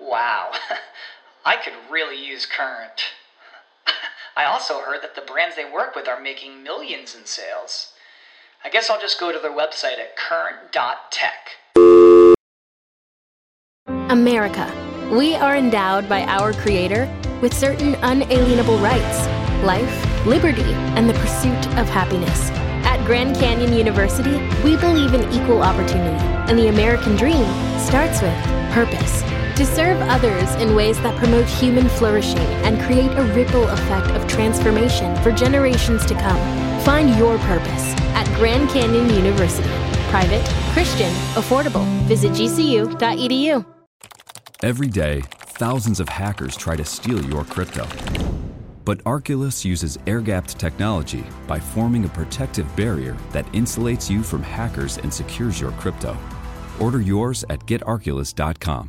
Wow, I could really use Current. I also heard that the brands they work with are making millions in sales. I guess I'll just go to their website at current.tech. America. We are endowed by our Creator with certain unalienable rights life, liberty, and the pursuit of happiness. At Grand Canyon University, we believe in equal opportunity, and the American dream starts with purpose. To serve others in ways that promote human flourishing and create a ripple effect of transformation for generations to come. Find your purpose at Grand Canyon University. Private, Christian, affordable. Visit gcu.edu. Every day, thousands of hackers try to steal your crypto. But Arculus uses air gapped technology by forming a protective barrier that insulates you from hackers and secures your crypto. Order yours at getarculus.com.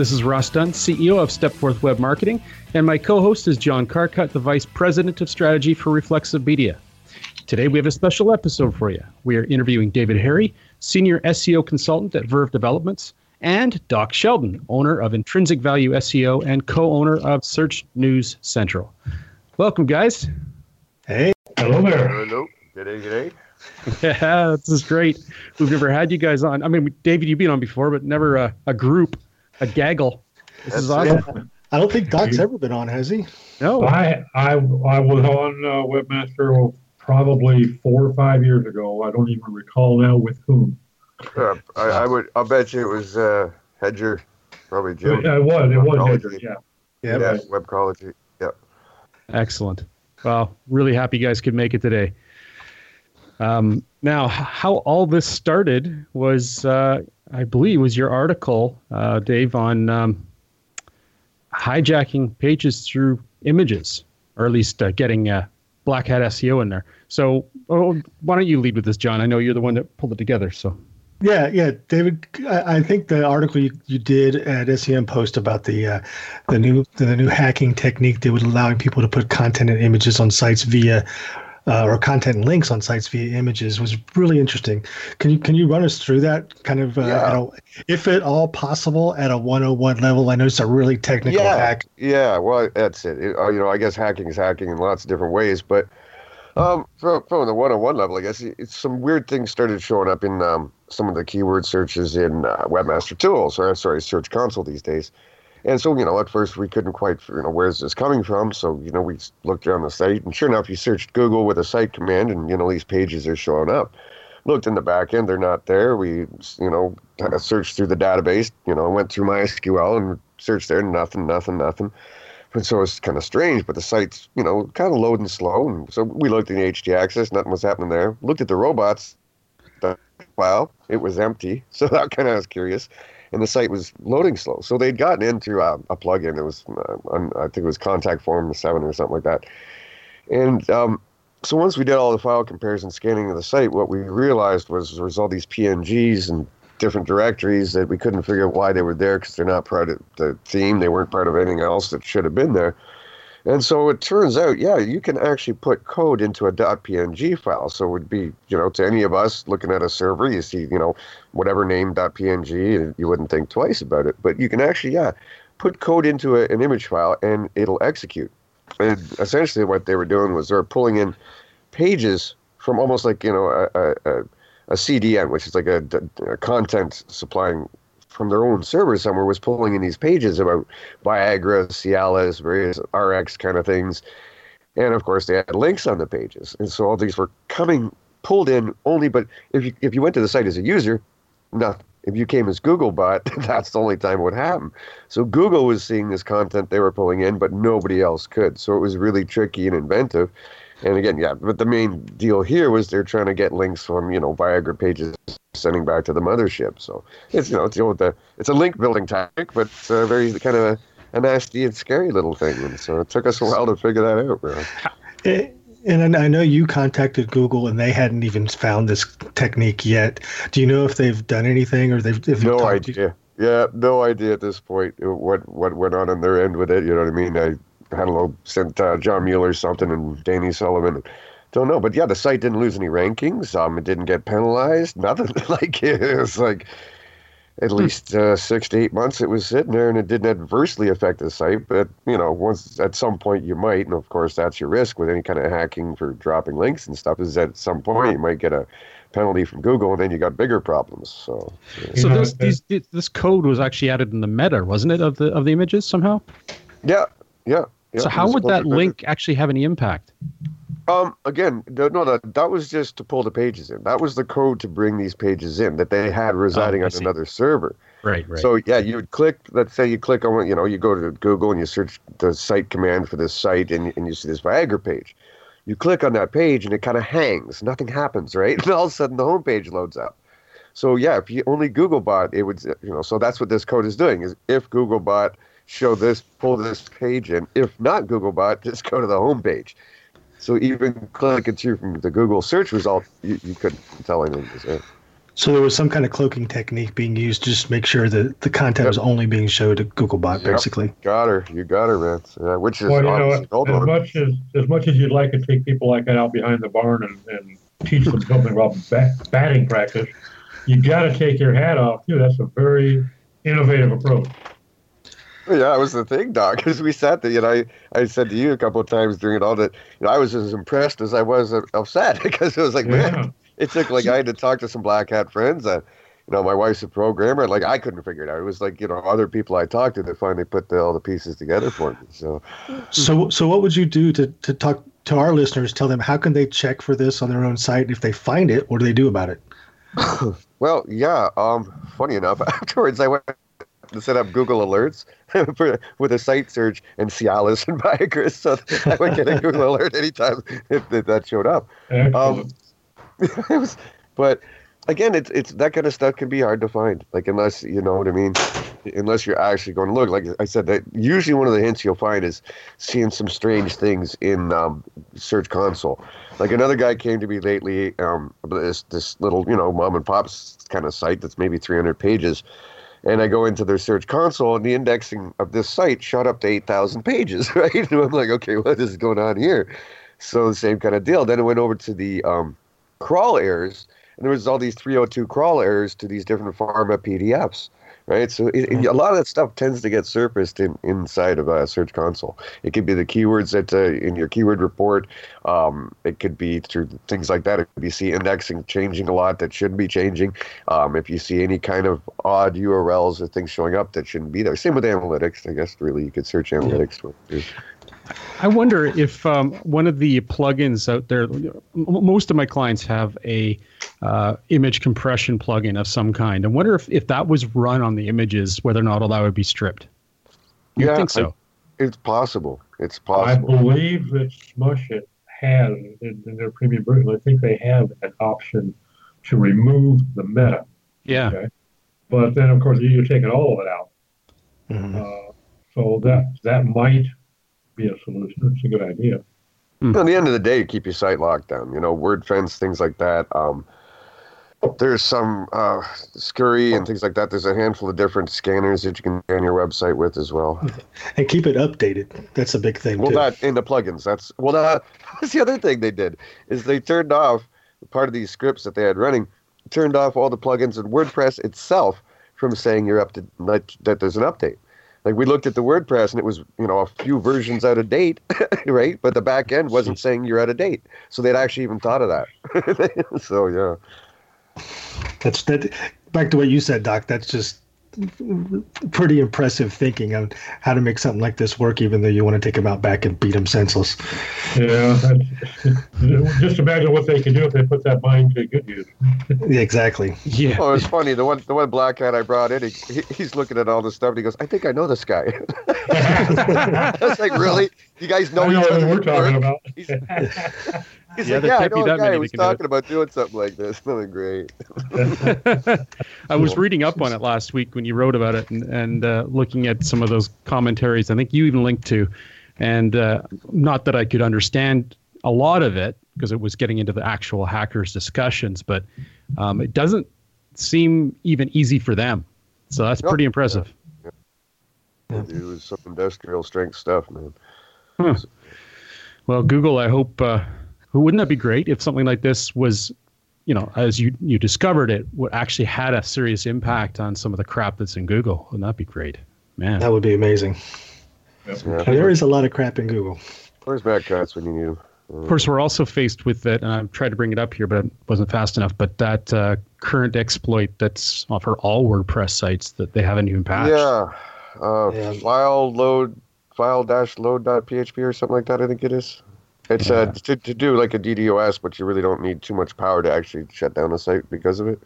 This is Ross Dunn, CEO of Stepforth Web Marketing, and my co-host is John Carcutt, the Vice President of Strategy for Reflexive Media. Today we have a special episode for you. We are interviewing David Harry, Senior SEO Consultant at Verve Developments, and Doc Sheldon, owner of Intrinsic Value SEO and co-owner of Search News Central. Welcome, guys. Hey. Hello there. Hello. G'day, g'day. Yeah, this is great. We've never had you guys on. I mean, David, you've been on before, but never a, a group, a gaggle. This is awesome. Yeah. I don't think Doc's ever been on, has he? No, I I I was on uh, Webmaster probably four or five years ago. I don't even recall now with whom. Uh, I, I would. I'll bet you it was uh, Hedger, probably Jim. It was. It was Hedger, yeah. Yeah. Yeah, right. Webcology. Yeah. Excellent. Well, really happy you guys could make it today. Um, now, how all this started was, uh, I believe, was your article, uh, Dave, on um, hijacking pages through images, or at least uh, getting uh, Black Hat SEO in there. So, oh, why don't you lead with this, John? I know you're the one that pulled it together. So, Yeah, yeah, David. I, think the article you, you did at SEM Post about the uh, the new the new hacking technique that was allowing people to put content and images on sites via uh, or content and links on sites via images was really interesting. Can you can you run us through that kind of uh, Yeah. at a, if at all possible at a 101 level? I know it's a really technical yeah. hack. Yeah. Well, that's it. It- uh, you know, I guess hacking is hacking in lots of different ways, but um, from, from the one-on-one level, I guess it's some weird things started showing up in um, some of the keyword searches in uh, Webmaster Tools, or sorry, Search Console these days. And so, you know, at first we couldn't quite, you know, where's this coming from? So, you know, we looked around the site, and sure enough, you searched Google with a site command, and you know, these pages are showing up. Looked in the back end, they're not there. We, you know, uh, searched through the database, you know, went through MySQL and searched there, nothing, nothing, nothing. And so it's kind of strange, but the site's, you know, kind of loading slow. And so we looked in the htaccess, nothing was happening there. Looked at the robots, the file, it was empty. So that kind of was curious. And the site was loading slow. So they'd gotten into a, a plugin. It was, uh, I think it was Contact Form 7 or something like that. And um, so once we did all the file comparison scanning of the site, what we realized was there was all these PNGs and different directories that we couldn't figure out why they were there because they're not part of the theme. They weren't part of anything else that should have been there. And so it turns out, yeah, you can actually put code into a .png file. So it would be, you know, to any of us looking at a server, you see, you know, whatever name .png, and you wouldn't think twice about it. But you can actually, yeah, put code into a, an image file and it'll execute. And essentially, what they were doing was they were pulling in pages from almost like you know a, a, a CDN, which is like a, a content supplying from their own server somewhere was pulling in these pages about Viagra, Cialis, various RX kind of things. And of course, they had links on the pages. And so all these were coming pulled in only, but if you, if you went to the site as a user, nothing. If you came as Googlebot, that's the only time it would happen. So Google was seeing this content they were pulling in, but nobody else could. So it was really tricky and inventive. And again, yeah, but the main deal here was they're trying to get links from, you know, Viagra pages sending back to the mothership. So it's, you know, it's, you know, the, it's a link building tactic, but it's a very kind of a, a nasty and scary little thing. And so it took us a while to figure that out, really. Eh, and I know you contacted Google and they hadn't even found this technique yet. Do you know if they've done anything or they've, if no idea? Yeah, no idea at this point what what went on on their end with it. You know what I mean? I had a little sent uh, John Mueller something and Danny Sullivan. Don't know, but yeah, the site didn't lose any rankings. Um, it didn't get penalized. Nothing like it it was like at least uh, six to eight months it was sitting there and it didn't adversely affect the site but you know once at some point you might and of course that's your risk with any kind of hacking for dropping links and stuff is at some point you might get a penalty from google and then you got bigger problems so so this these, this code was actually added in the meta wasn't it of the of the images somehow yeah yeah, yeah so how would that link actually have any impact um, again, no, that that was just to pull the pages in. That was the code to bring these pages in that they had residing Oh, on see. another server. right right So yeah, you would click. Let's say you click on, you know, you go to Google and you search the site command for this site, and, and you see this Viagra page. You click on that page, and it kind of hangs. Nothing happens, right? And all of a sudden, the homepage loads up. So yeah, if you only Googlebot, it would, you know. So that's what this code is doing. Is if Googlebot show this, pull this page in. If not Googlebot, just go to the homepage. So even clicking through from the Google search result, you, you couldn't tell anything was there. So there was some kind of cloaking technique being used to just make sure that the content was only being showed to Googlebot, Yep. basically. Got her. You got her, man. Yeah, which is Well, you know, obviously as much as as much as you'd like to take people like that out behind the barn and, and teach them something about bat, batting practice, you got to take your hat off too. That's a very innovative approach. Yeah, that was the thing, Doc. Because we sat there, and I, I said to you a couple of times during it all that you know, I was as impressed as I was upset because it was like, Yeah. man, it took like I had to talk to some black hat friends that, you know, my wife's a programmer. Like I couldn't figure it out. It was like you know other people I talked to that finally put the, all the pieces together for me. So So, so what would you do to, to talk to our listeners? Tell them how can they check for this on their own site? And if they find it, what do they do about it? Well, yeah. Um, funny enough, afterwards I went to set up Google Alerts for, with a site search and Cialis and Viagra, so I would get a Google alert anytime if, if that showed up. Um, it was, but again, it's it's that kind of stuff can be hard to find. Like unless you know what I mean, unless you're actually going to look. Like I said, that usually one of the hints you'll find is seeing some strange things in um, Search Console. Like another guy came to me lately. Um, this this little you know mom and pop's kind of site that's maybe 300 pages. And I go into their search console, and the indexing of this site shot up to 8,000 pages, right? And I'm like, okay, what is going on here? So the same kind of deal. Then it went over to the um, crawl errors, and there was all these 302 crawl errors to these different pharma PDFs, right? So it, it- a lot of that stuff tends to get surfaced in, inside of a search console. It could be the keywords that uh, in your keyword report. Um, it could be through things like that. If you see indexing changing a lot that shouldn't be changing, um, if you see any kind of odd URLs or things showing up that shouldn't be there. Same with analytics. I guess really you could search analytics. with- I wonder if um, one of the plugins out there. m- Most of my clients have a uh, image compression plugin of some kind. I wonder if, if that was run on the images, whether or not all that would be stripped. You Yeah, think so? It's possible. It's possible. I believe that Smush It has in, in their premium version. I think they have an option to remove the meta. yeah. Okay. But then, of course, you- you're taking all of it out. Mhm. Uh, so that that might be a solution. It's a good idea. At the end of the day, you keep your site locked down. You know, Wordfence, things like that. Um, there's some uh, Sucuri and things like that. There's a handful of different scanners that you can scan your website with as well. And keep it updated. That's a big thing, Well, too. that in the plugins. That's well. That, that's the other thing they did is they turned off part of these scripts that they had running. Turned off all the plugins in WordPress itself from saying you're up to that, that there's an update. Like we looked at the WordPress and it was you know a few versions out of date, right? But the back end wasn't saying you're out of date. So they'd actually even thought of that. so yeah. That's that. Back to what you said, Doc. That's just pretty impressive thinking on how to make something like this work, even though you want to take them out back and beat them senseless. Yeah, that's- just imagine what they can do if they put that mind to good use. Exactly. Yeah. Oh, it's funny. The one, the one black cat I brought in, he, he, he's looking at all this stuff and he goes, "I think I know this guy." That's like, "Really? You guys know I know each what other?" we're talking about. He's, Yeah, like, "Yeah, I can't know a that guy many who was that can do it." talking about doing something like this. Nothing great." I was reading up on it last week when you wrote about it and, and uh, looking at some of those commentaries. I think you even linked to, and uh, not that I could understand a lot of it because it was getting into the actual hackers discussions, but um, it doesn't seem even easy for them. So that's Nope. pretty impressive. It was some industrial strength stuff, man. Well, Google, I hope. Uh, wouldn't that be great if something like this was, you know, as you you discovered it, would actually had a serious impact on some of the crap that's in Google? Wouldn't that be great, man? That would be amazing. Yeah. There is a lot of crap in Google. Where's bad cats when you need them? Of course, we're also faced with that, and I've tried to bring it up here, but it wasn't fast enough. But that uh, current exploit that's for all WordPress sites that they haven't even patched. Yeah, uh, Yeah. file load, file dash load dot php or something like that. I think it is. It's uh, to, to do like a DDoS, but you really don't need too much power to actually shut down a site because of it.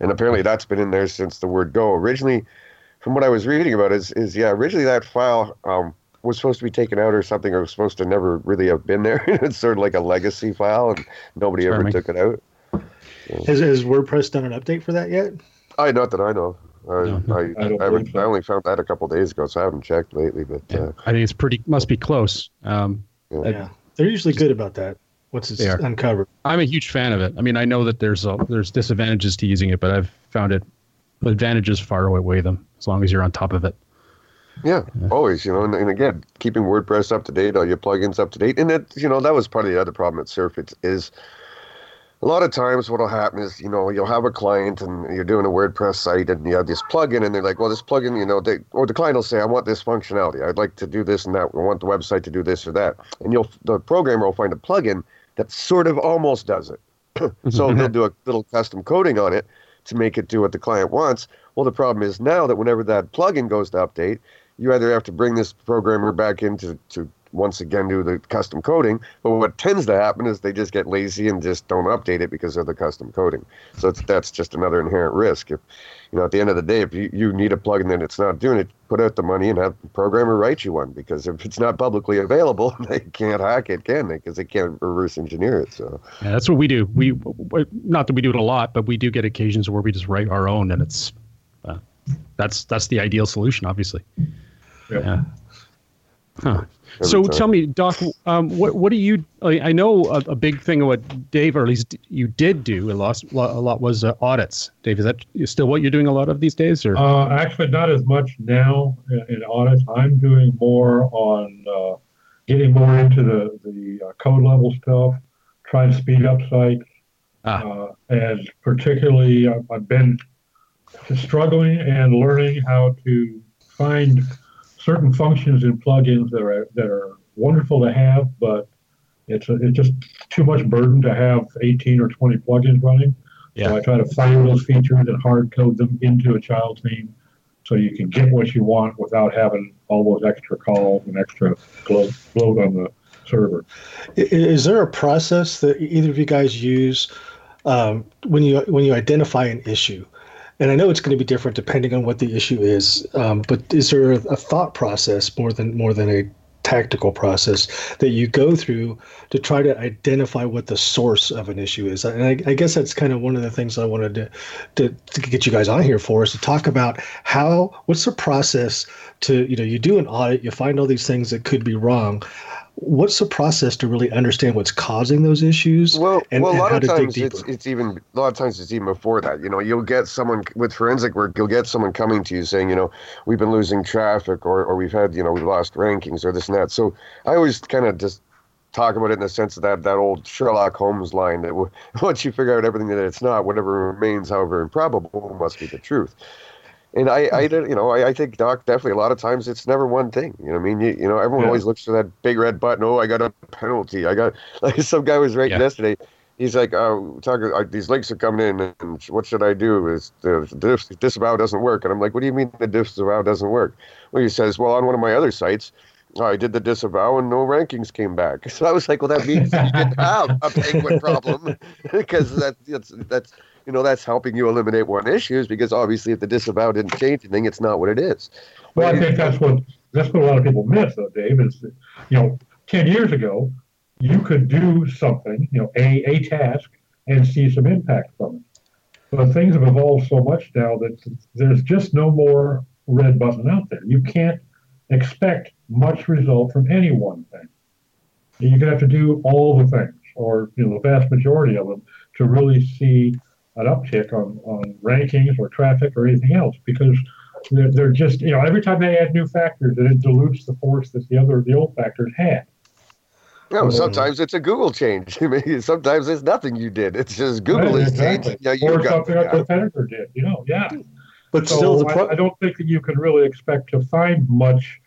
And apparently, that's been in there since the word go. Originally, from what I was reading about, is is yeah, originally that file um, was supposed to be taken out or something, or was supposed to never really have been there. it's sort of like a legacy file, and nobody ever took it out. Has, has WordPress done an update for that yet? I not that I know. I, No. I, I I, don't haven't, believe so. I only found that a couple days ago, so I haven't checked lately. But Yeah. uh, I think it's pretty must be close. Um, Yeah. Yeah, they're usually good about that. Once it's They uncovered. I'm a huge fan of it. I mean, I know that there's a, there's disadvantages to using it, but I've found it advantages far outweigh them as long as you're on top of it. Yeah, always, you know, and, and again, keeping WordPress up to date, all your plugins up to date, and that you know, that was part of the other problem at Surf. It is a lot of times what'll happen is, you know, you'll have a client and you're doing a WordPress site and you have this plugin, and they're like, well, this plugin, you know, they or the client will say, I want this functionality, I'd like to do this and that, I want the website to do this or that, and you'll the programmer will find a plugin that sort of almost does it. so they'll do a little custom coding on it to make it do what the client wants. Well, the problem is now that whenever that plugin goes to update, you either have to bring this programmer back in to, to once again do the custom coding. But what tends to happen is they just get lazy and just don't update it because of the custom coding. So it's, that's just another inherent risk. If you know, at the end of the day, if you, you need a plugin and it's not doing it, put out the money and have the programmer write you one. Because if it's not publicly available, they can't hack it, can they? Because they can't reverse engineer it. So Yeah, that's what we do. We not that we do it a lot, but we do get occasions where we just write our own, and it's uh, that's that's the ideal solution, obviously. Yep. Yeah. Huh. Every So time. tell me, Doc, um, what what do you? I I know a, a big thing of what Dave, or at least you did do a lot. A lot was uh, audits. Dave, is that still what you're doing a lot of these days, or Uh, actually, not as much now in, in audits. I'm doing more on uh, getting more into the the uh, code level stuff, trying to speed up sites, Ah. uh, and particularly uh, I've been struggling and learning how to find certain functions in plugins that are that are wonderful to have, but it's a, it's just too much burden to have 18 or 20 plugins running. Yeah. So I try to find those features and hard code them into a child theme so you can get what you want without having all those extra calls and extra load, load on the server. Is there a process that either of you guys use um, when you when you identify an issue? And I know it's going to be different depending on what the issue is, um, but is there a, thought process more than more than a tactical process that you go through to try to identify what the source of an issue is? And I, I guess that's kind of one of the things I wanted to, to to get you guys on here for is to talk about how what's the process to you know you do an audit, you find all these things that could be wrong what's the process to really understand what's causing those issues Well, and, well, a lot how of times it's it's even a lot of times it's even before that. You know, you'll get someone with forensic work. You'll get someone coming to you saying, you know, we've been losing traffic, or or we've had, you know, we've lost rankings, or this and that. So I always kind of just talk about it in the sense of that that old Sherlock Holmes line that once you figure out everything that it's not, whatever remains, however improbable, must be the truth. And I, I, did- you know, I, I think Doc definitely a lot of times it's never one thing. You know, what I mean, you, you know, everyone Yeah. always looks for that big red button. Oh, I got a penalty. I got like some guy was writing Yeah. yesterday. he's like, oh, talking, uh, these links are coming in, and what should I do? Is the, the disavow doesn't work? And I'm like, what do you mean the disavow doesn't work? Well, he says, well, on one of my other sites, I did the disavow and no rankings came back. So I was like, well, that means you didn't have a penguin problem because that, that's that's you know that's helping you eliminate one issue is because obviously if the disavow didn't change anything, it's not what it is. Well, I think that's what that's what a lot of people miss, though, Dave. Is that, you know, ten years ago, you could do something, you know, a a task, and see some impact from it. But things have evolved so much now that there's just no more red button out there. You can't expect much result from any one thing. You're going to have to do all the things, or you know, the vast majority of them, to really see an uptick on, on rankings or traffic or anything else, because they're, they're just you know every time they add new factors, it dilutes the force that the other the old factors had. No, sometimes it's a Google change. I mean, sometimes it's nothing you did. It's just Google Right, is exactly. changed. Yeah, you or got something a competitor did. You know, yeah. But So still, the I, pro- I don't think that you can really expect to find much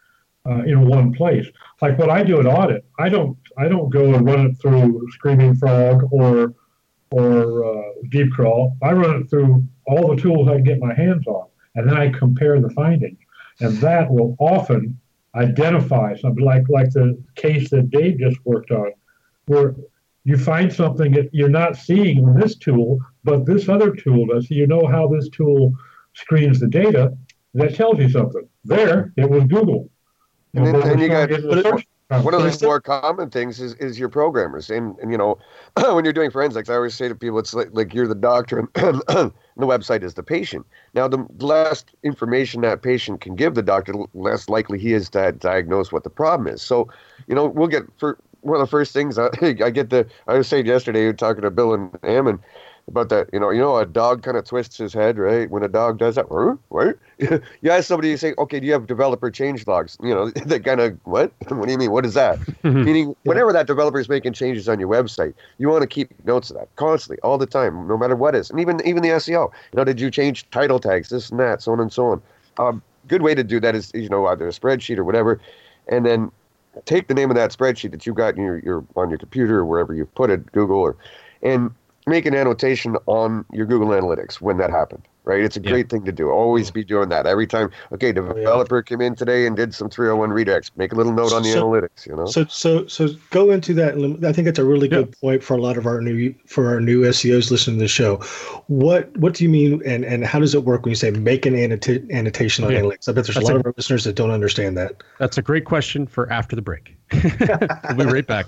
uh, in one place. Like when I do an audit, I don't I don't go and run it through Screaming Frog or or uh, Deep Crawl. I run it through all the tools I can get my hands on, and then I compare the findings, and that will often identify something like like the case that Dave just worked on, where you find something that you're not seeing in this tool, but this other tool does. So you know how this tool screens the data. That tells you something. There, it was Google. And then you got- to get into search One of the more common things is, is your programmers. And, and, you know, when you're doing forensics, I always say to people, it's like, like you're the doctor and, and the website is the patient. Now, the less information that patient can give the doctor, the less likely he is to diagnose what the problem is. So, you know, we'll get for one of the first things I, uh, I get the, I was saying yesterday, talking to Bill and Ammon about that. You know, you know, a dog kind of twists his head, right? When a dog does that, right? you ask somebody, you say, okay, do you have developer change logs? You know, they kind of, what? what do you mean? What is that? Meaning, whenever that developer is making changes on your website, you want to keep notes of that constantly, all the time, no matter what is. And even even the SEO. You know, did you change title tags, this and that, so on and so on. Um, good way to do that is, you know, either a spreadsheet or whatever, and then take the name of that spreadsheet that you got in your, your on your computer or wherever you put it, Google, or and make an annotation on your Google Analytics when that happened. Right, it's a Yeah. great thing to do. Always be doing that every time. Okay, oh, the developer came in today and did some 301 redirects. Make a little note on the So- analytics. You know. So so so go into that. I think that's a really good point for a lot of our new for our new SEOs listening to the show. What what do you mean and and how does it work when you say make an annota- annotation on Yeah. analytics? I bet there's a lot a- of our listeners that don't understand that. That's a great question for after the break. we'll be right back.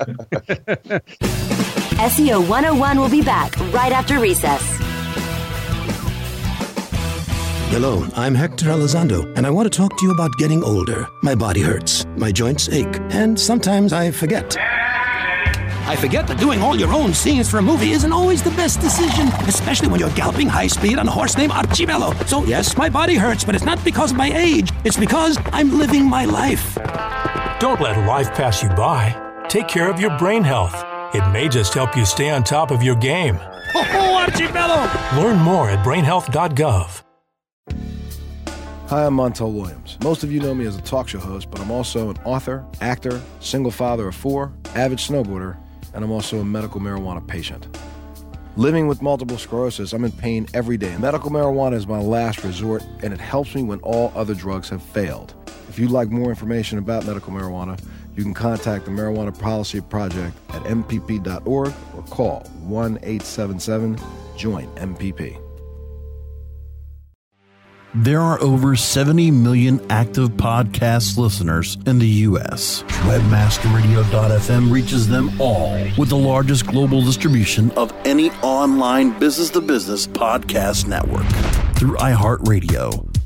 SEO 101 will be back right after recess. Hello, I'm Hector Elizondo, and I want to talk to you about getting older. My body hurts, my joints ache, and sometimes I forget. I forget that doing all your own scenes for a movie isn't always the best decision, especially when you're galloping high speed on a horse named Archibello. So, yes, my body hurts, but it's not because of my age, it's because I'm living my life. Don't let life pass you by. Take care of your brain health. It may just help you stay on top of your game. Ho ho, Archibello! Learn more at brainhealth.gov. Hi, I'm Montel Williams. Most of you know me as a talk show host, but I'm also an author, actor, single father of four, avid snowboarder, and I'm also a medical marijuana patient. Living with multiple sclerosis, I'm in pain every day. Medical marijuana is my last resort, and it helps me when all other drugs have failed. If you'd like more information about medical marijuana, you can contact the Marijuana Policy Project at mpp.org or call 1 877 JOIN MPP. There are over 70 million active podcast listeners in the U.S. Webmasterradio.fm reaches them all with the largest global distribution of any online business to business podcast network. Through iHeartRadio,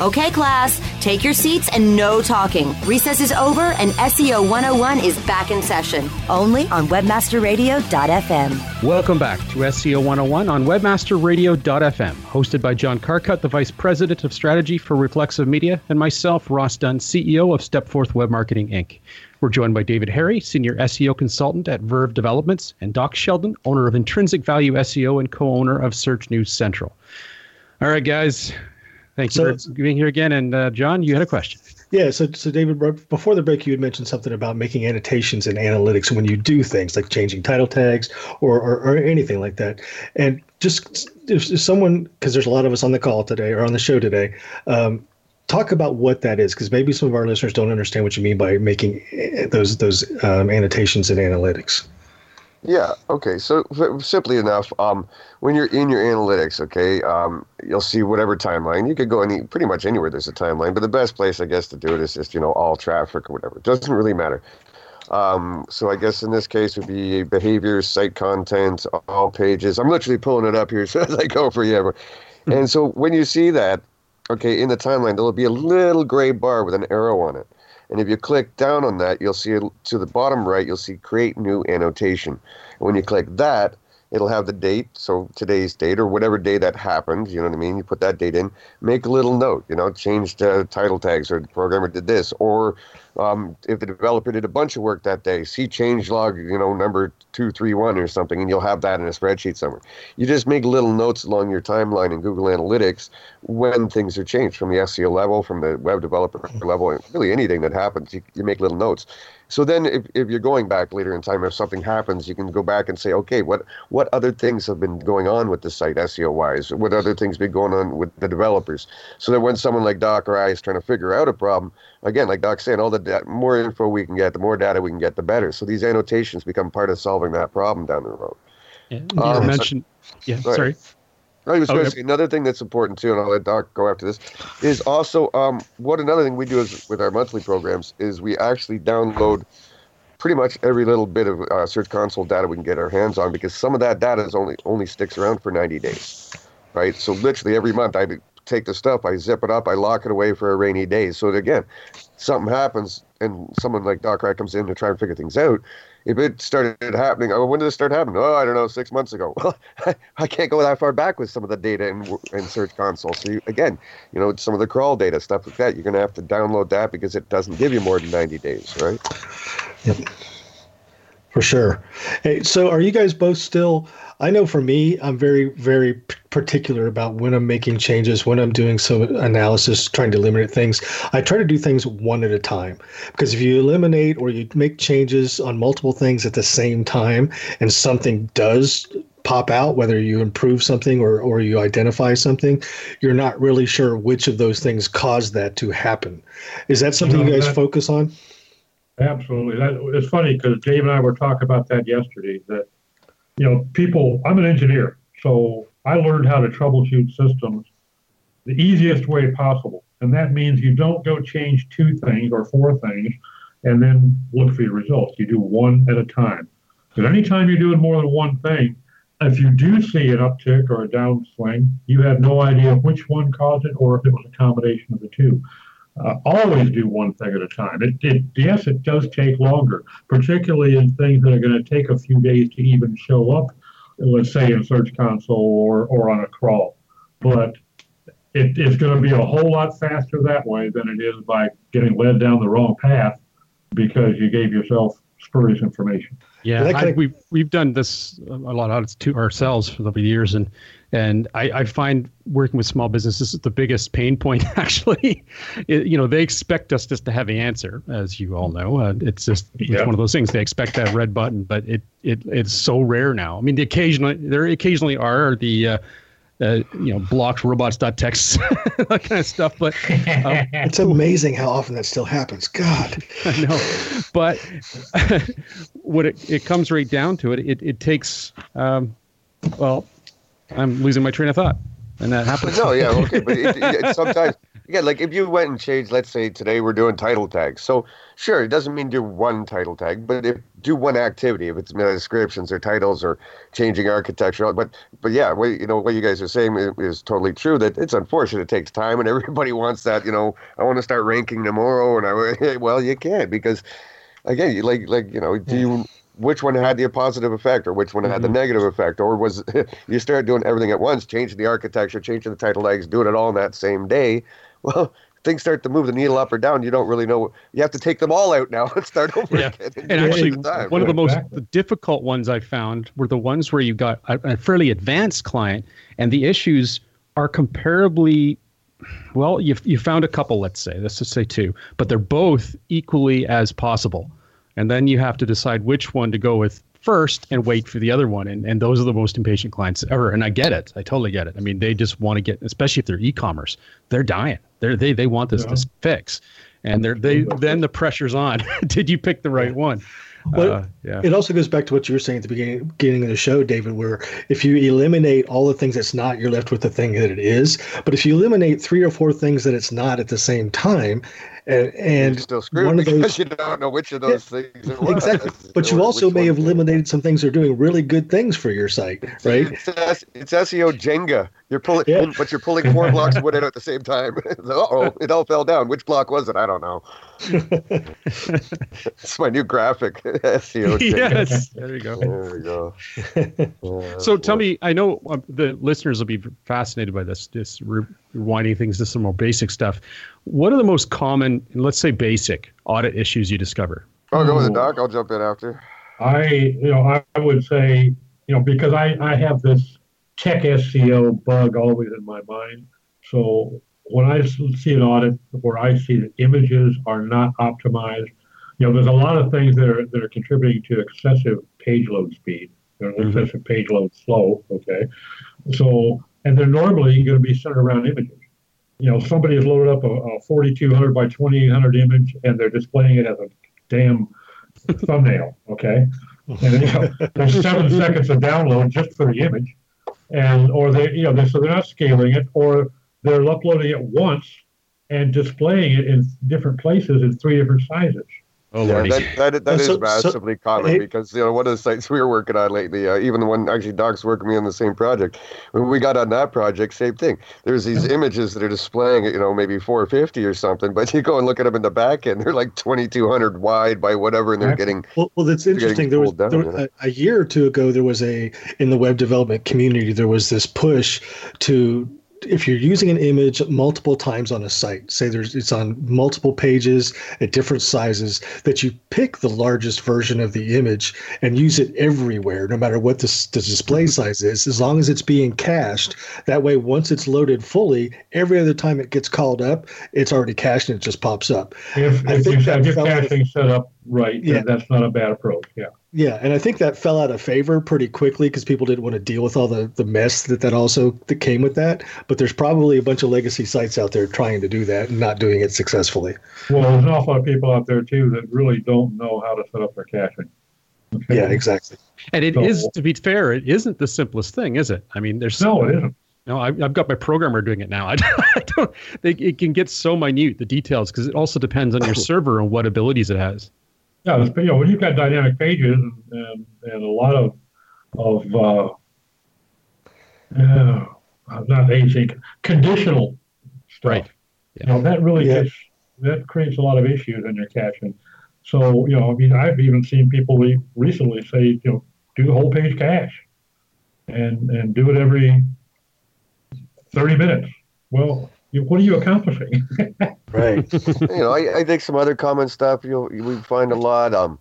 Okay, class, take your seats and no talking. Recess is over and SEO 101 is back in session, only on webmasterradio.fm. Welcome back to SEO 101 on webmasterradio.fm, hosted by John Carcutt, the Vice President of Strategy for Reflexive Media, and myself, Ross Dunn, CEO of Stepforth Web Marketing Inc. We're joined by David Harry, Senior SEO Consultant at Verve Developments, and Doc Sheldon, owner of Intrinsic Value SEO and co owner of Search News Central. All right, guys, Thank you so, for being here again. And uh, John, you had a question. Yeah, so so David, before the break, you had mentioned something about making annotations and analytics when you do things like changing title tags or or, or anything like that. And just if, if someone, because there's a lot of us on the call today or on the show today, um, talk about what that is, because maybe some of our listeners don't understand what you mean by making eh, those those um, annotations and analytics. Yeah. Okay. So simply enough, um, when you're in your analytics, okay, um, you'll see whatever timeline. You could go any pretty much anywhere there's a timeline, but the best place, I guess, to do it is just you know all traffic or whatever. It doesn't really matter. Um, so I guess in this case would be behaviors, site content, all pages. I'm literally pulling it up here so as I go for you. and so when you see that, okay, in the timeline, there'll be a little gray bar with an arrow on it. And if you click down on that, you'll see to the bottom right, you'll see create new annotation. And when you click that, it'll have the date, so today's date or whatever day that happened, you know what I mean? You put that date in, make a little note, you know, change the title tags or the programmer did this, or um, if the developer did a bunch of work that day, see change log, you know, number 231 or something, and you'll have that in a spreadsheet somewhere. You just make little notes along your timeline in Google Analytics when things are changed from the SEO level, from the web developer level, really anything that happens, you, you make little notes. So then, if, if you're going back later in time, if something happens, you can go back and say, okay, what what other things have been going on with the site SEO wise? What other things been going on with the developers? So that when someone like Doc or I is trying to figure out a problem, again, like Doc saying, all the da- more info we can get, the more data we can get, the better. So these annotations become part of solving that problem down the road. Yeah, you um, mentioned, so, yeah, sorry. I was going to say another thing that's important too, and I'll let Doc go after this, is also um, what another thing we do is with our monthly programs is we actually download pretty much every little bit of uh, Search Console data we can get our hands on because some of that data is only only sticks around for 90 days, right? So literally every month I take the stuff, I zip it up, I lock it away for a rainy day. So that again, something happens and someone like Doc right comes in to try and figure things out, if it started happening, oh, when did it start happening? Oh, I don't know, six months ago. Well, I can't go that far back with some of the data in, in Search Console. So you, again, you know, some of the crawl data, stuff like that, you're going to have to download that because it doesn't give you more than 90 days, right? Yep. For sure. Hey, so are you guys both still I know for me, I'm very, very particular about when I'm making changes, when I'm doing some analysis, trying to eliminate things. I try to do things one at a time because if you eliminate or you make changes on multiple things at the same time and something does pop out, whether you improve something or, or you identify something, you're not really sure which of those things caused that to happen. Is that something you, guys focus on? Absolutely. That, it's funny because Dave and I were talking about that yesterday. That you know, people, I'm an engineer, so I learned how to troubleshoot systems the easiest way possible. And that means you don't go change two things or four things and then look for your results. You do one at a time. Because anytime you're doing more than one thing, if you do see an uptick or a downswing, you have no idea which one caused it or if it was a combination of the two. Uh, always do one thing at a time. It, it, yes, it does take longer, particularly in things that are going to take a few days to even show up, let's say in Search Console or, or on a crawl. But it, it's going to be a whole lot faster that way than it is by getting led down the wrong path because you gave yourself spurious information. Yeah, I, think we've we've done this a lot to ourselves for the years, and and I, I, find working with small businesses is the biggest pain point. Actually, it, you know, they expect us just to have the answer, as you all know. Uh, it's just it's yeah. one of those things. They expect that red button, but it it it's so rare now. I mean, the occasionally there occasionally are the uh, uh, you know, blocked robots.txt, that kind of stuff. But um, it's amazing how often that still happens. God, I know. But what it, it comes right down to it, it, it takes, um, well, I'm losing my train of thought, and that happens. no, yeah, okay, but it, it, sometimes yeah, like if you went and changed, let's say today we're doing title tags. So sure, it doesn't mean do one title tag, but if do one activity, if it's descriptions or titles or changing architecture. But but yeah, what, you know what you guys are saying is, is totally true. That it's unfortunate it takes time, and everybody wants that. You know, I want to start ranking tomorrow, and I well you can't because again, like like you know, do you which one had the positive effect or which one had the Mm-hmm. negative effect or was you start doing everything at once changing the architecture changing the title tags doing it all in that same day well things start to move the needle up or down you don't really know you have to take them all out now and start over Yeah. again And actually, One at time. one of the most Exactly. difficult ones I found were the ones where you got a, a fairly advanced client, and the issues are comparably. Well, you you found a couple, let's say, let's just say two, but they're both equally as possible, and then you have to decide which one to go with first and wait for the other one, and and those are the most impatient clients ever. And I get it, I totally get it. I mean, they just want to get, especially if they're e-commerce, they're dying. They're they they want this Yeah. to fix, and they're they then the pressure's on. Did you pick the right one? Well, Uh, yeah. It also goes back to what you were saying at the beginning, beginning of the show, David, where if you eliminate all the things it's not, you're left with the thing that it is. But if you eliminate three or four things that it's not at the same time, and, and You're still screwed one of those, because you don't know which of those things it was. exactly, but you also may have eliminated some things that are doing really good things for your site, right? It's, it's SEO Jenga. You're pulling, Yeah. but you're pulling four blocks of wood at the same time. uh oh, it all fell down. Which block was it? I don't know. it's my new graphic. SEO Jenga. yes, there you go. There we go. Uh, So tell me, I know um, the listeners will be fascinated by this, just re- rewinding things to some more basic stuff. What are the most common, let's say basic, audit issues you discover? I'll go with the doc. I'll jump in after. I, you know, I, I would say, you know, because I, I have this tech SEO bug always in my mind. So when I see an audit where I see that images are not optimized, you know, there's a lot of things that are that are contributing to excessive page load speed, you know, mm-hmm. excessive page load flow. Okay, so and they're normally going to be centered around images. You know, somebody has loaded up a, a 4200 by 2800 image and they're displaying it as a damn thumbnail. Okay, and you know, there's seven seconds of download just for the image, and or they you know they so they're not scaling it or they're uploading it once and displaying it in different places in three different sizes. Oh, Yeah, Lordy. that, that, that Uh, is so- so- massively common hey- because you know one of the sites we were working on lately, uh, even the one actually Doc's working with me on the same project. When we got on that project, same thing. There's these images that are displaying, you know, maybe 450 or something, but you go and look at them in the back end, they're like 2200 wide by whatever, and they're Right. getting Well, well, that's interesting. There was, down, there was yeah. a, a year or two ago. There was a in the web development community. There was this push to if you're using an image multiple times on a site, say there's it's on multiple pages at different sizes, that you pick the largest version of the image and use it everywhere, no matter what the, the display size is, as long as it's being cached. That way, once it's loaded fully, every other time it gets called up, it's already cached and it just pops up. If, I if think you that have your caching set up right, Yeah. then that's not a bad approach. Yeah. Yeah, and I think that fell out of favor pretty quickly because people didn't want to deal with all the, the mess that that also that came with that. But there's probably a bunch of legacy sites out there trying to do that and not doing it successfully. Well, there's an awful lot of people out there too that really don't know how to set up their caching. Okay? Yeah, exactly. And it So- is, to be fair, it isn't the simplest thing, is it? I mean, there's No, it isn't. No, I, I've got my programmer doing it now. I don't, I don't they, it can get so minute the details because it also depends on your server and what abilities it has. Yeah, there's, you know, when you've got dynamic pages and, and, and a lot of of uh, uh, not async conditional stuff. Right. You know, that really Yeah. gets that creates a lot of issues in your caching. So, you know, I mean, I've even seen people re- recently say, you know, do whole page cache and and do it every 30 minutes. Well, you, what are you accomplishing? Right. you know, I, I think some other common stuff you'll you we find a lot. Um,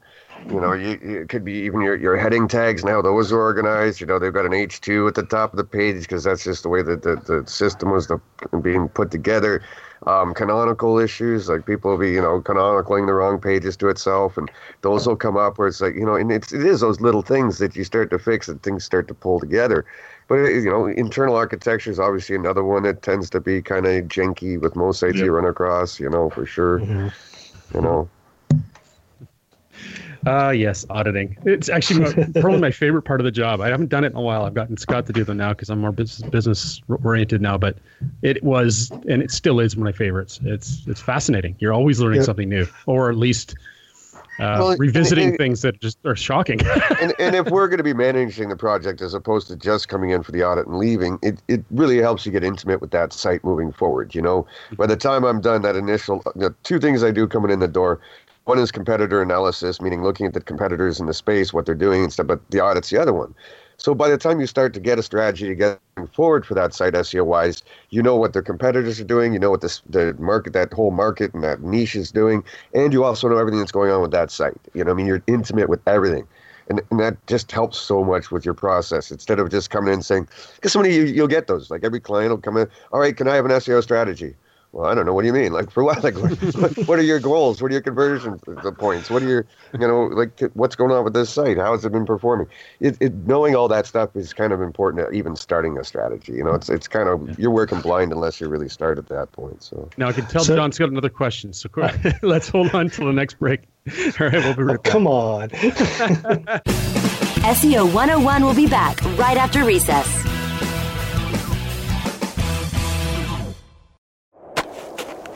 you know, you, it could be even your, your heading tags now; those are organized. You know, they've got an H two at the top of the page because that's just the way that the, the system was the, being put together. Um, canonical issues like people will be you know canonicling the wrong pages to itself, and those will come up where it's like you know, and it's it is those little things that you start to fix and things start to pull together. But you know, internal architecture is obviously another one that tends to be kind of janky with most sites Yep. you run across. You know, for sure. Mhm. You know, Uh, yes, auditing. It's actually my, probably my favorite part of the job. I haven't done it in a while. I've gotten Scott to do them now because I'm more business business oriented now. But it was, and it still is, one of my favorites. It's it's fascinating. You're always learning Yeah. something new, or at least uh, Well, revisiting and- things that just are shocking. and, and if we're going to be managing the project as opposed to just coming in for the audit and leaving, it, it really helps you get intimate with that site moving forward. You know, by the time I'm done, that initial the two things I do coming in the door. One is competitor analysis, meaning looking at the competitors in the space, what they're doing and stuff, but the audit's the other one. So by the time you start to get a strategy to get forward for that site SEO wise, you know what their competitors are doing, you know what this, the market, that whole market and that niche is doing, and you also know everything that's going on with that site. You know, I mean, you're intimate with everything. And, and that just helps so much with your process instead of just coming in and saying, because so many you, you'll get those. Like every client will come in, all right, can I have an SEO strategy? Well, I don't know. What do you mean? Like for what? Like what, what are your goals? What are your conversion the points? What are your, you know, like what's going on with this site? How has it been performing? It, it knowing all that stuff is kind of important. At even starting a strategy, you know, it's it's kind of you're working blind unless you really start at that point. So now I can tell So- John's got another question. So let's hold on till the next break. All right, we'll be oh, right back. Come on. SEO 101 will be back right after recess.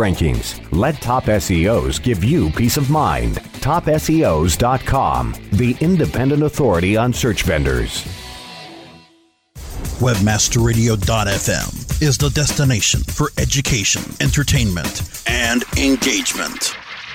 rankings. Let Top SEOs give you peace of mind. TopSEOs.com, the independent authority on search vendors. Webmasterradio.fm is the destination for education, entertainment, and engagement.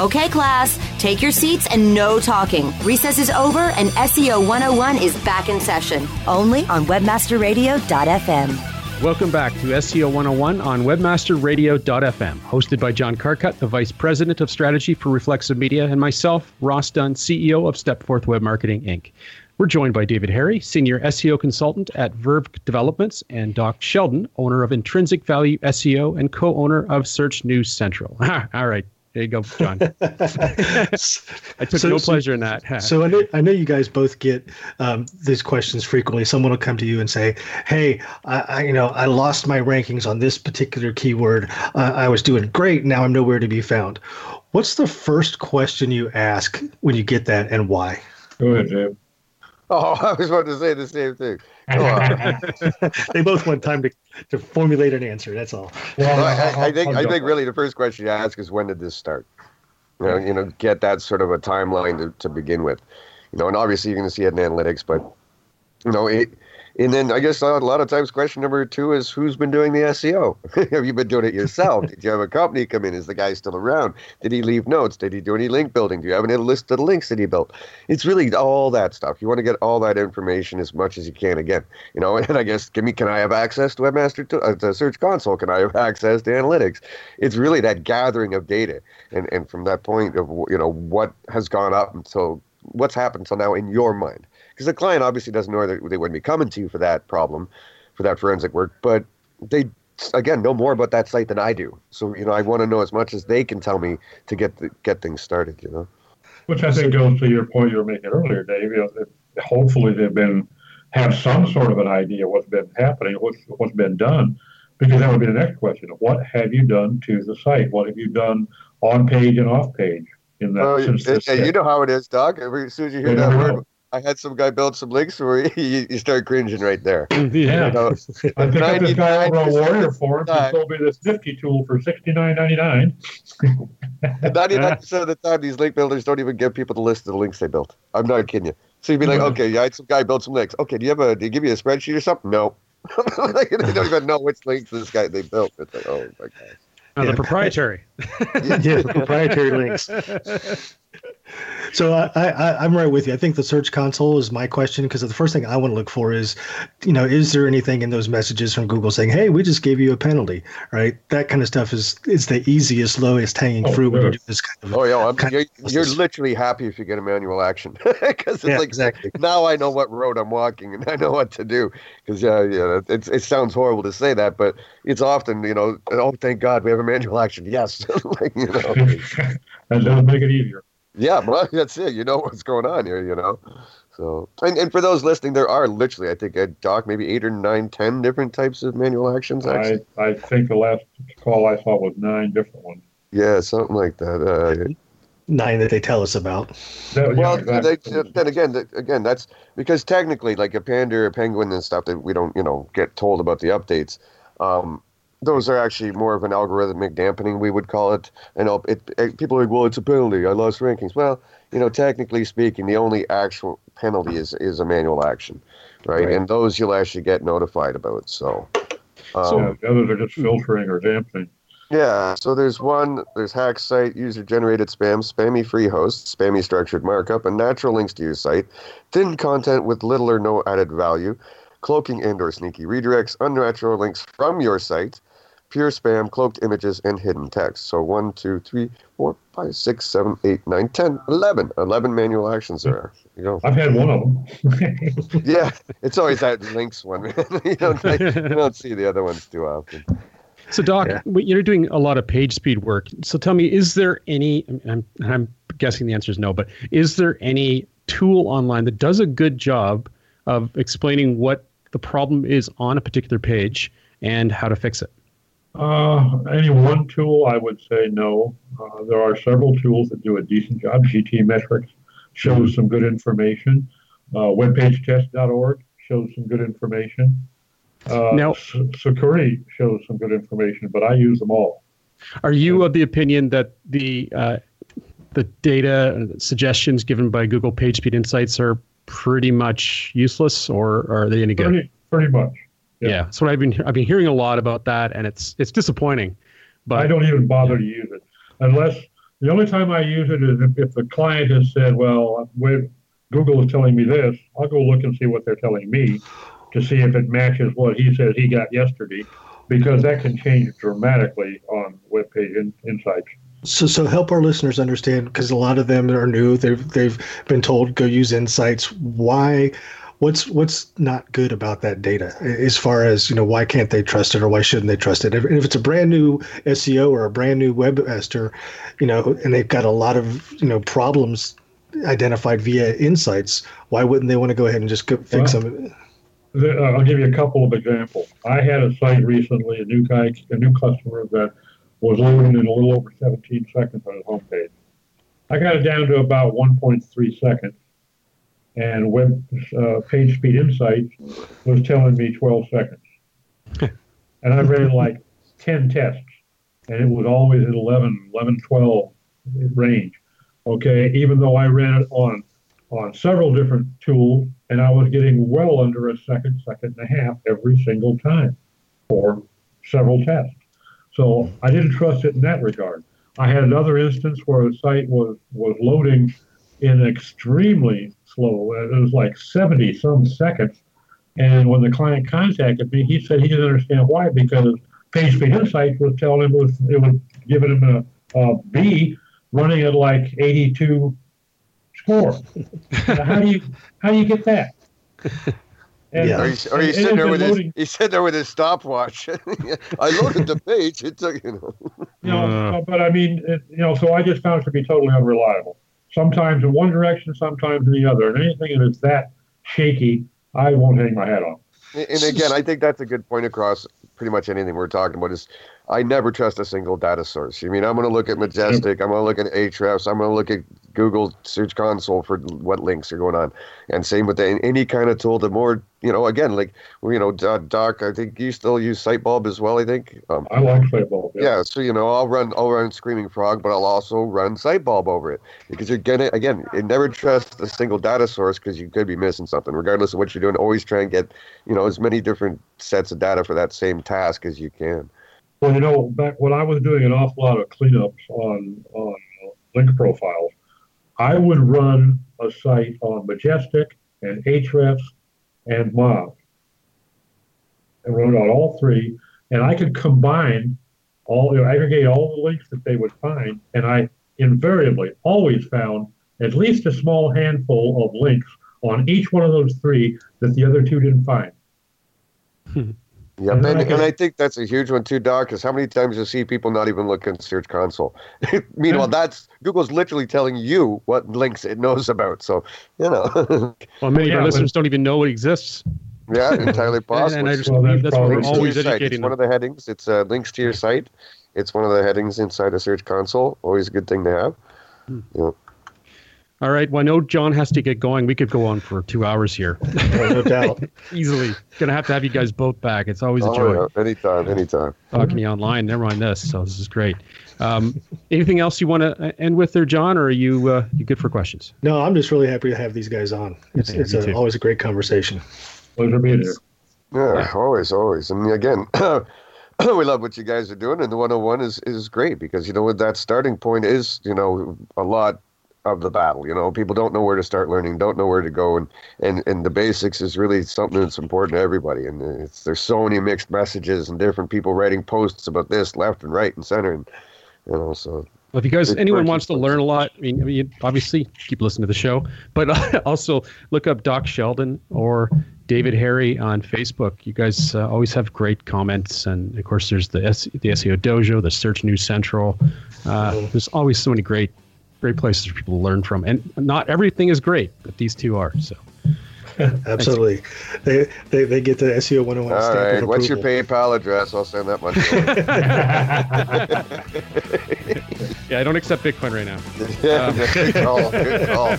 Okay, class, take your seats and no talking. Recess is over and SEO 101 is back in session, only on webmasterradio.fm. Welcome back to SEO 101 on webmasterradio.fm, hosted by John Carcutt, the Vice President of Strategy for Reflexive Media, and myself, Ross Dunn, CEO of Stepforth Web Marketing, Inc. We're joined by David Harry, Senior SEO Consultant at Verve Developments, and Doc Sheldon, owner of Intrinsic Value SEO and co owner of Search News Central. All right. There you go, John. I took So- no so- pleasure in that. So I know, I know you guys both get um, these questions frequently. Someone will come to you and say, "Hey, I, I you know I lost my rankings on this particular keyword. Uh, I was doing great. Now I'm nowhere to be found." What's the first question you ask when you get that, and why? Go ahead, Dave. Oh, I was about to say the same thing. Go on. they both want time to, to formulate an answer. That's all. Well, I, I think I think really the first question you ask is when did this start? You know, you know, get that sort of a timeline to, to begin with. You know, and obviously you're going to see it in analytics, but you know, it, and then I guess a lot of times question number two is who's been doing the SEO? have you been doing it yourself? Did you have a company come in? Is the guy still around? Did he leave notes? Did he do any link building? Do you have any list of the links that he built? It's really all that stuff. You want to get all that information as much as you can. Again, you know, and I guess give me, can I have access to Webmaster to, uh, to Search Console? Can I have access to analytics? It's really that gathering of data, and and from that point of you know what has gone up until what's happened until now in your mind because the client obviously doesn't know that they wouldn't be coming to you for that problem, for that forensic work, but they again know more about that site than I do. So you know, I want to know as much as they can tell me to get the, get things started. You know, Which I think goes to your point you were making earlier, Dave. You know, hopefully they've been have some sort of an idea what's been happening, what's what's been done, because that would be the next question: What have you done to the site? What have you done on page and off page? In that, Well, this you know how it is, Doug. Every- As soon as you hear that word, know. I had some guy build some links where you. You, you start cringing right there. Yeah. You know, I picked up this guy over on 99% Warrior Forums. He sold me this Nifty tool for sixty nine ninety nine. Ninety-nine percent of the time, these link builders don't even give people the list of the links they built. I'm not kidding you. So you'd be like, Mhm. okay, I had some guy build some links. Okay, do you have a? Do you give you a spreadsheet or something? No. like, they don't even know which links this guy they built. It's like, oh my god. Oh, the proprietary. yeah, proprietary links. So I, I, I'm right with you. I think the Search Console is my question because the first thing I want to look for is, you know, is there anything in those messages from Google saying, "Hey, we just gave you a penalty," right? That kind of stuff is is the easiest, lowest hanging Oh, fruit when you do this kind of. Oh yeah, I'm, you're, of you're literally happy if you get a manual action because it's Yeah, like exactly. now I know what road I'm walking and I know what to do. Because yeah, yeah, it's, it sounds horrible to say that, but it's often you know, oh thank God we have a manual action. Yes, like, you know, that does make it easier. yeah, well, that's it. You know what's going on here. You know, so and, and for those listening, there are literally I think a doc maybe eight or nine, ten different types of manual actions. Actually, I, I think the last call I saw was nine different ones. yeah, something like that. Uh, Nine that they tell us about. That- yeah, well, exactly. they, then again, th- again, that's because technically, like a panda or penguin and stuff that we don't, you know, get told about the updates. Um, those are actually more of an algorithmic dampening, we would call it. And it, it, people are like, well, it's a penalty. I lost rankings. Well, you know, technically speaking, the only actual penalty is is a manual action, right? Right. And those you'll actually get notified about. So, um, yeah, the others are just filtering or dampening. yeah, so there's one, there's hack site, user generated spam, spammy free hosts, spammy structured markup, and natural links to your site, thin content with little or no added value, cloaking and or sneaky redirects, unnatural links from your site, pure spam, cloaked images, and hidden text. So one, two, three, four, five, six, seven, eight, nine, ten, eleven. Eleven manual actions there. You go. I've had one of them. yeah, it's always that links one. you, don't, you don't see the other ones too often. So, Doc, w- you're doing a lot of page speed work. So, tell me, is there any? I'm, I'm guessing the answer is no, but is there any tool online that does a good job of explaining what the problem is on a particular page and how to fix it? Uh, any one tool, I would say no. Uh, there are several tools that do a decent job. GTmetrix shows some good information. Uh, webpagetest.org shows some good information. Uh, Now- S- Sucuri shows some good information, but I use them all. Are you of the opinion that the uh, the data suggestions given by Google PageSpeed Insights are pretty much useless, or are they any good? Pretty, pretty much. Yeah, that's what I've been I've been hearing a lot about that, and it's it's disappointing. But I don't even bother to use it unless the only time I use it is if, if the client has said, "Well, wait, Google is telling me this." I'll go look and see what they're telling me to see if it matches what he says he got yesterday, because that can change dramatically on web page in, insights. So, so help our listeners understand because a lot of them are new. They've they've been told go use Insights. Why? What's what's not good about that data? As far as you know, why can't they trust it or why shouldn't they trust it? If, if it's a brand new SEO or a brand new webmaster, you know, and they've got a lot of you know problems identified via Insights, why wouldn't they want to go ahead and just fix Well, them? The- uh, I'll give you a couple of examples. I had a site recently, a new guy, a new customer that was loading in a little over 17 seconds on his homepage. I got it down to about 1.3 seconds, and web uh, page speed insights was telling me 12 seconds. and I ran like 10 tests, and it was always at 11, 11, 12 range. Okay, even though I ran it on on several different tools, and I was getting well under a second, second and a half every single time for several tests. So I didn't trust it in that regard. I had another instance where the site was was loading in extremely slow. It was like 70 some seconds. And when the client contacted me, he said he didn't understand why because PageSpeed Insights was telling him it was, it was giving him a, a B running at like 82 score. How do you how do you get that? And- Or he's, or he's sitting there with been his he's sitting there with his stopwatch. I loaded the page. It took you know. You know, so- but I mean, it, you know, so I just found it to be totally unreliable. Sometimes in one direction, sometimes in the other. And anything that is that shaky, I won't hang my hat on. And again, I think that's a good point across pretty much anything we're talking about is I never trust a single data source. I mean, I'm going to look at Majestic, I'm going to look at Ahrefs, I'm going to look at Google Search Console for what links are going on, and same with the, any kind of tool. The more you know, again, like you know, Doc, I think you still use Sitebulb as well. I think. Um, I like Sitebulb. Yeah. yeah. so you know, I'll run, I'll run Screaming Frog, but I'll also run Sitebulb over it because you're gonna, again, never trust a single data source because you could be missing something, regardless of what you're doing. Always try and get, you know, as many different sets of data for that same task as you can. Well, you know, back when I was doing an awful lot of cleanups on on link profiles, I would run a site on Majestic and Ahrefs and Moz, and run on all three, and I could combine all, you know, aggregate all the links that they would find, and I invariably always found at least a small handful of links on each one of those three that the other two didn't find. Hmm. Yeah, and, and, and, I think that's a huge one too, Doc. Because how many times you see people not even look in Search Console? Meanwhile, that's Google's literally telling you what links it knows about. So you know. well, many of our listeners don't even know it exists. Yeah, entirely possible. and, and, I just well, believe that's what we're always educating It's one of the headings. It's uh, links to your site. It's one of the headings inside a Search Console. Always a good thing to have. Hmm. Yeah. All right. Well, I know John has to get going. We could go on for two hours here. no doubt. Easily. Gonna have to have you guys both back. It's always a oh, joy. Yeah. Anytime, anytime. Talking to you online. Never mind this. So this is great. Um, anything else you want to end with there, John, or are you uh, you good for questions? No, I'm just really happy to have these guys on. It's, yeah, it's a, always a great conversation. Pleasure being here. Yeah, yeah, always, always. And again, we love what you guys are doing, and the 101 is is great because you know what that starting point is. You know, a lot of the battle. You know, people don't know where to start learning, don't know where to go, and and and the basics is really something that's important to everybody. And it's there's so many mixed messages and different people writing posts about this left and right and center, and you know, so. Well, if you guys, anyone wants to learn a lot, I mean, I mean, obviously keep listening to the show, but also look up Doc Sheldon or David Harry on Facebook. You guys uh, always have great comments, and of course, there's the S- the SEO Dojo, the Search News Central. Uh, there's always so many great great places for people to learn from. And not everything is great, but these two are. So. Absolutely. They, they they get the SEO 101 All right. What's your PayPal address? I'll send that money. yeah, I don't accept Bitcoin right now. Yeah, um, good call. Good call.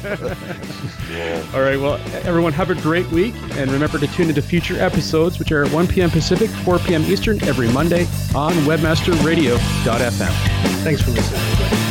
yeah. All right. Well, everyone, have a great week. And remember to tune into future episodes, which are at 1 p.m. Pacific, 4 p.m. Eastern every Monday on webmasterradio.fm. Thanks for listening, everybody.